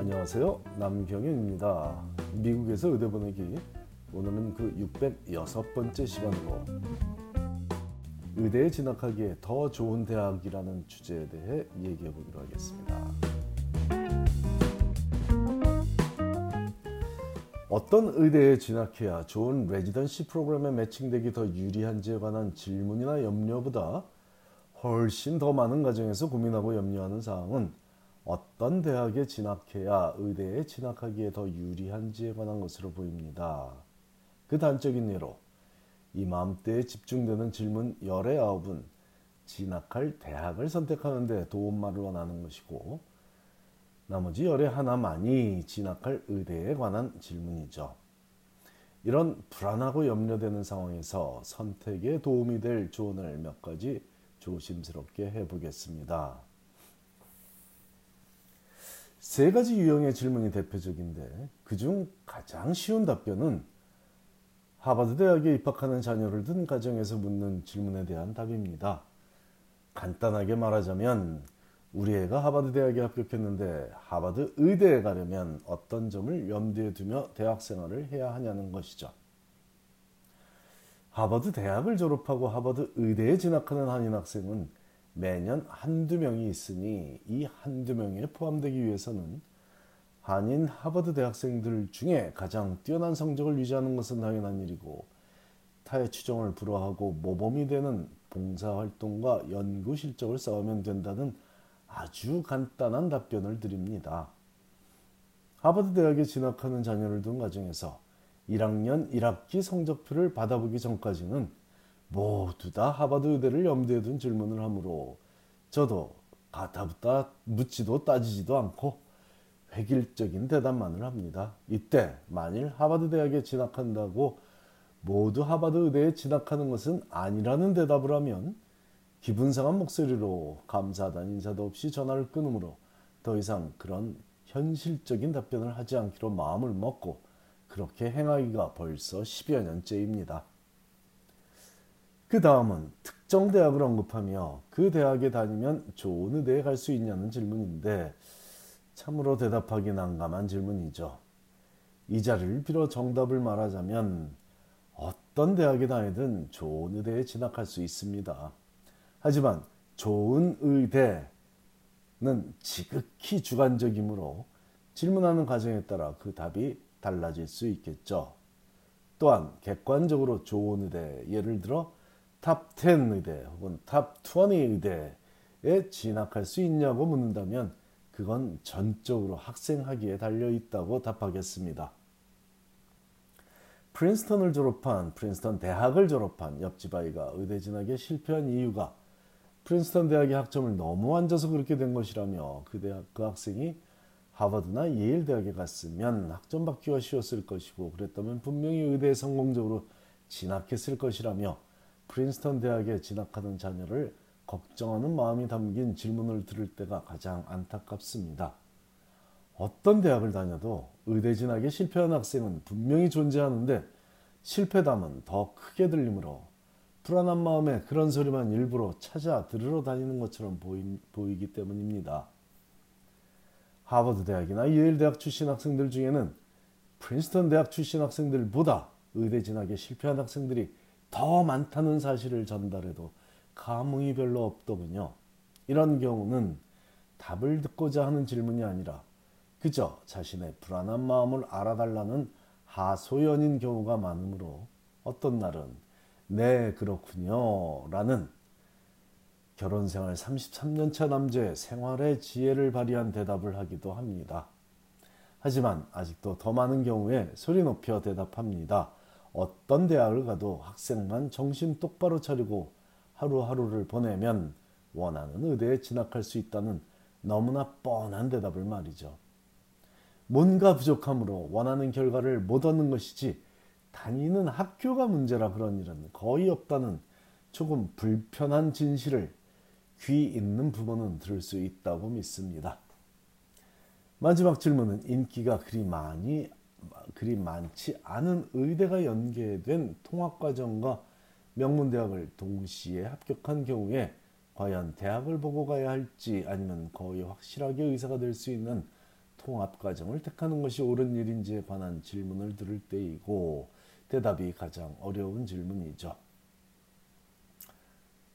안녕하세요. 남경윤입니다. 미국에서 의대 보내기. 오늘은 그 606번째 시간으로 의대에 진학하기에 더 좋은 대학이라는 주제에 대해 얘기해 보기로 하겠습니다. 어떤 의대에 진학해야 좋은 레지던시 프로그램에 매칭되기 더 유리한지에 관한 질문이나 염려보다 훨씬 더 많은 가정에서 고민하고 염려하는 사항은 어떤 대학에 진학해야 의대에 진학하기에 더 유리한지에 관한 것으로 보입니다. 그 단적인 예로 이맘때에 집중되는 질문 열의 아홉은 진학할 대학을 선택하는 데 도움말을 원하는 것이고 나머지 열의 하나만이 진학할 의대에 관한 질문이죠. 이런 불안하고 염려되는 상황에서 선택에 도움이 될 조언을 몇 가지 조심스럽게 해보겠습니다. 세 가지 유형의 질문이 대표적인데 그중 가장 쉬운 답변은 하버드 대학에 입학하는 자녀를 둔 가정에서 묻는 질문에 대한 답입니다. 간단하게 말하자면 우리 애가 하버드 대학에 합격했는데 하버드 의대에 가려면 어떤 점을 염두에 두며 대학 생활을 해야 하냐는 것이죠. 하버드 대학을 졸업하고 하버드 의대에 진학하는 한인 학생은 매년 한두 명이 있으니 이 한두 명에 포함되기 위해서는 한인 하버드 대학생들 중에 가장 뛰어난 성적을 유지하는 것은 당연한 일이고 타의 추종을 불허하고 모범이 되는 봉사활동과 연구 실적을 쌓으면 된다는 아주 간단한 답변을 드립니다. 하버드 대학에 진학하는 자녀를 둔 가정에서 1학년 1학기 성적표를 받아보기 전까지는 모두 다 하버드 의대를 염두에 둔 질문을 하므로 저도 가타부터 묻지도 따지지도 않고 획일적인 대답만을 합니다. 이때 만일 하버드 대학에 진학한다고 모두 하버드 의대에 진학하는 것은 아니라는 대답을 하면 기분 상한 목소리로 감사하다는 인사도 없이 전화를 끊으므로 더 이상 그런 현실적인 답변을 하지 않기로 마음을 먹고 그렇게 행하기가 벌써 10여 년째입니다. 그 다음은 특정 대학을 언급하며 그 대학에 다니면 좋은 의대에 갈 수 있냐는 질문인데 참으로 대답하기 난감한 질문이죠. 이 자리를 빌어 정답을 말하자면 어떤 대학에 다니든 좋은 의대에 진학할 수 있습니다. 하지만 좋은 의대는 지극히 주관적이므로 질문하는 과정에 따라 그 답이 달라질 수 있겠죠. 또한 객관적으로 좋은 의대, 예를 들어 top 10 의대 혹은 top 20 의대에 진학할 수 있냐고 묻는다면 그건 전적으로 학생 하기에 달려 있다고 답하겠습니다. 프린스턴을 졸업한 프린스턴 대학을 졸업한 옆집 아이가 의대 진학에 실패한 이유가 프린스턴 대학의 학점을 너무 앉아서 그렇게 된 것이라며 그 대학 그 학생이 하버드나 예일 대학에 갔으면 학점 받기가 쉬웠을 것이고 그랬다면 분명히 의대에 성공적으로 진학했을 것이라며 프린스턴 대학에 진학하는 자녀를 걱정하는 마음이 담긴 질문을 들을 때가 가장 안타깝습니다. 어떤 대학을 다녀도 의대 진학에 실패한 학생은 분명히 존재하는데 실패담은 더 크게 들리므로 불안한 마음에 그런 소리만 일부러 찾아 들으러 다니는 것처럼 보이, 보이기 때문입니다. 하버드 대학이나 예일 대학 출신 학생들 중에는 프린스턴 대학 출신 학생들보다 의대 진학에 실패한 학생들이 더 많다는 사실을 전달해도 감흥이 별로 없더군요. 이런 경우는 답을 듣고자 하는 질문이 아니라 그저 자신의 불안한 마음을 알아달라는 하소연인 경우가 많으므로 어떤 날은 네, 그렇군요. 라는 결혼 생활 33년차 남자의 생활의 지혜를 발휘한 대답을 하기도 합니다. 하지만 아직도 더 많은 경우에 소리 높여 대답합니다. 어떤 대학을 가도 학생만 정신 똑바로 차리고 하루하루를 보내면 원하는 의대에 진학할 수 있다는 너무나 뻔한 대답을 말이죠. 뭔가 부족함으로 원하는 결과를 못 얻는 것이지 다니는 학교가 문제라 그런 일은 거의 없다는 조금 불편한 진실을 귀 있는 부모는 들을 수 있다고 믿습니다. 마지막 질문은 인기가 그리 많이 그리 많지 않은 의대가 연계된 통합과정과 명문대학을 동시에 합격한 경우에 과연 대학을 보고 가야 할지 아니면 거의 확실하게 의사가 될 수 있는 통합과정을 택하는 것이 옳은 일인지에 관한 질문을 들을 때이고 대답이 가장 어려운 질문이죠.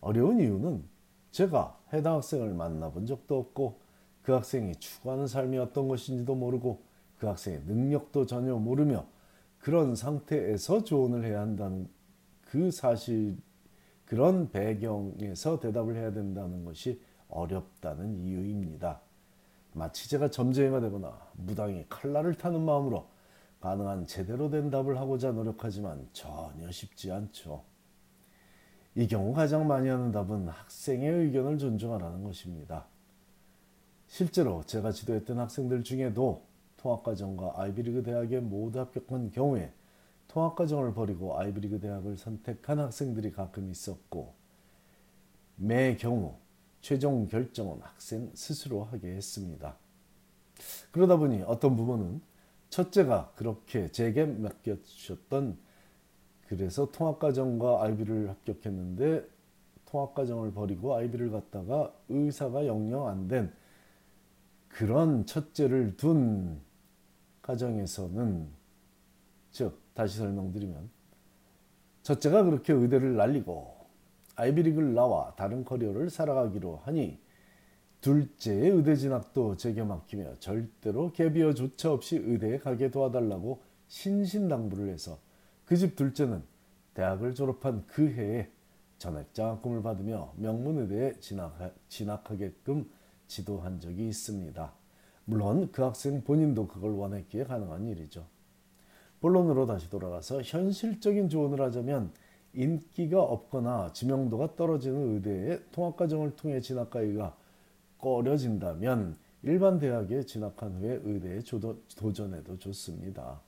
어려운 이유는 제가 해당 학생을 만나본 적도 없고 그 학생이 추구하는 삶이 어떤 것인지도 모르고 그 학생의 능력도 전혀 모르며 그런 상태에서 조언을 해야 한다는 그 사실 그런 배경에서 대답을 해야 된다는 것이 어렵다는 이유입니다. 마치 제가 점쟁이가 되거나 무당이 칼날을 타는 마음으로 가능한 제대로 된 답을 하고자 노력하지만 전혀 쉽지 않죠. 이 경우 가장 많이 하는 답은 학생의 의견을 존중하라는 것입니다. 실제로 제가 지도했던 학생들 중에도 통합과정과 아이비리그 대학에 모두 합격한 경우에 통합과정을 버리고 아이비리그 대학을 선택한 학생들이 가끔 있었고 매 경우 최종 결정은 학생 스스로 하게 했습니다. 그러다 보니 어떤 부모는 첫째가 그렇게 제게 맡겨주셨던 그래서 통합과정과 아이비를 합격했는데 통합과정을 버리고 아이비를 갔다가 의사가 영영 안 된 그런 첫째를 둔 가정에서는 즉 다시 설명드리면 첫째가 그렇게 의대를 날리고 아이비리그를 나와 다른 커리어를 살아가기로 하니 둘째의 의대 진학도 제게 맡기며 절대로 개비어조차 없이 의대에 가게 도와달라고 신신당부를 해서 그 집 둘째는 대학을 졸업한 그 해에 전액 장학금을 받으며 명문의대에 진학, 진학하게끔 지도한 적이 있습니다. 물론 그 학생 본인도 그걸 원했기에 가능한 일이죠. 본론으로 다시 돌아가서 현실적인 조언을 하자면 인기가 없거나 지명도가 떨어지는 의대에 통합과정을 통해 진학하기가 꺼려진다면 일반 대학에 진학한 후에 의대에 도전해도 좋습니다.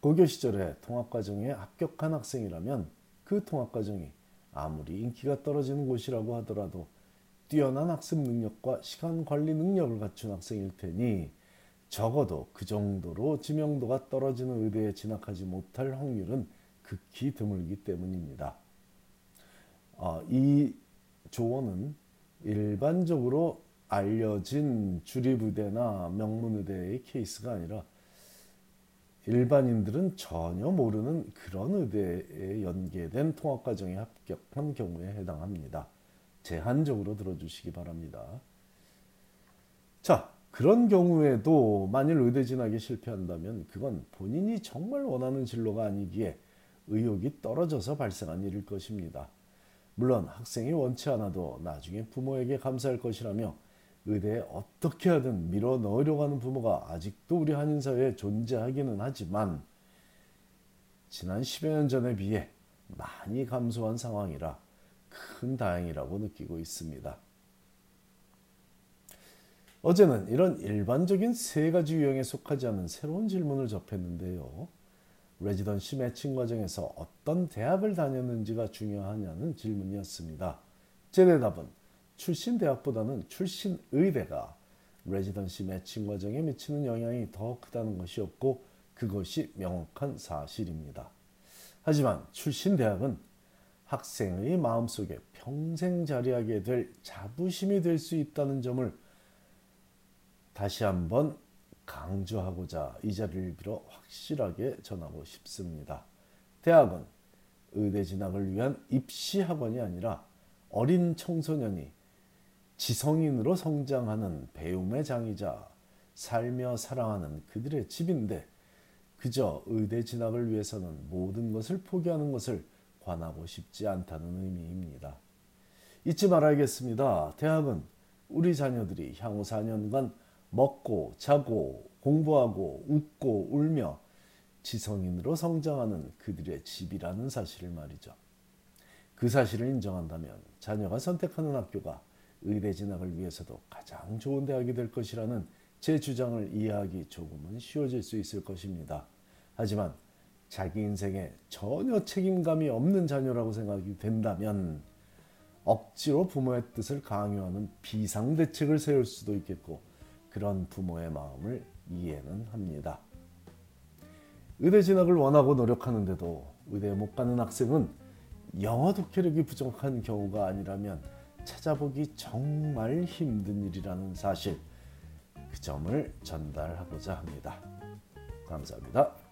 고교 시절에 통합과정에 합격한 학생이라면 그 통합과정이 아무리 인기가 떨어지는 곳이라고 하더라도 뛰어난 학습 능력과 시간 관리 능력을 갖춘 학생일 테니 적어도 그 정도로 지명도가 떨어지는 의대에 진학하지 못할 확률은 극히 드물기 때문입니다. 어, 이 조언은 일반적으로 알려진 주립의대나 명문의대의 케이스가 아니라 일반인들은 전혀 모르는 그런 의대에 연계된 통합과정에 합격한 경우에 해당합니다. 제한적으로 들어주시기 바랍니다. 자, 그런 경우에도 만일 의대 진학에 실패한다면 그건 본인이 정말 원하는 진로가 아니기에 의욕이 떨어져서 발생한 일일 것입니다. 물론 학생이 원치 않아도 나중에 부모에게 감사할 것이라며 의대에 어떻게 하든 밀어 넣으려고 하는 부모가 아직도 우리 한인사회에 존재하기는 하지만 지난 10여 년 전에 비해 많이 감소한 상황이라 큰 다행이라고 느끼고 있습니다. 어제는 이런 일반적인 세 가지 유형에 속하지 않은 새로운 질문을 접했는데요. 레지던시 매칭 과정에서 어떤 대학을 다녔는지가 중요하냐는 질문이었습니다. 제 대답은 출신 대학보다는 출신 의대가 레지던시 매칭 과정에 미치는 영향이 더 크다는 것이었고 그것이 명확한 사실입니다. 하지만 출신 대학은 학생의 마음속에 평생 자리하게 될 자부심이 될 수 있다는 점을 다시 한번 강조하고자 이 자리를 빌어 확실하게 전하고 싶습니다. 대학은 의대 진학을 위한 입시 학원이 아니라 어린 청소년이 지성인으로 성장하는 배움의 장이자 살며 사랑하는 그들의 집인데 그저 의대 진학을 위해서는 모든 것을 포기하는 것을 관하고 싶지 않다는 의미입니다. 잊지 말아야겠습니다. 대학은 우리 자녀들이 향후 4년간 먹고 자고 공부하고 웃고 울며 지성인으로 성장하는 그들의 집이라는 사실을 말이죠. 그 사실을 인정한다면 자녀가 선택하는 학교가 의대 진학을 위해서도 가장 좋은 대학이 될 것이라는 제 주장을 이해하기 조금은 쉬워질 수 있을 것입니다. 하지만 자기 인생에 전혀 책임감이 없는 자녀라고 생각이 된다면 억지로 부모의 뜻을 강요하는 비상대책을 세울 수도 있겠고 그런 부모의 마음을 이해는 합니다. 의대 진학을 원하고 노력하는데도 의대에 못 가는 학생은 영어 독해력이 부족한 경우가 아니라면 찾아보기 정말 힘든 일이라는 사실 그 점을 전달하고자 합니다. 감사합니다.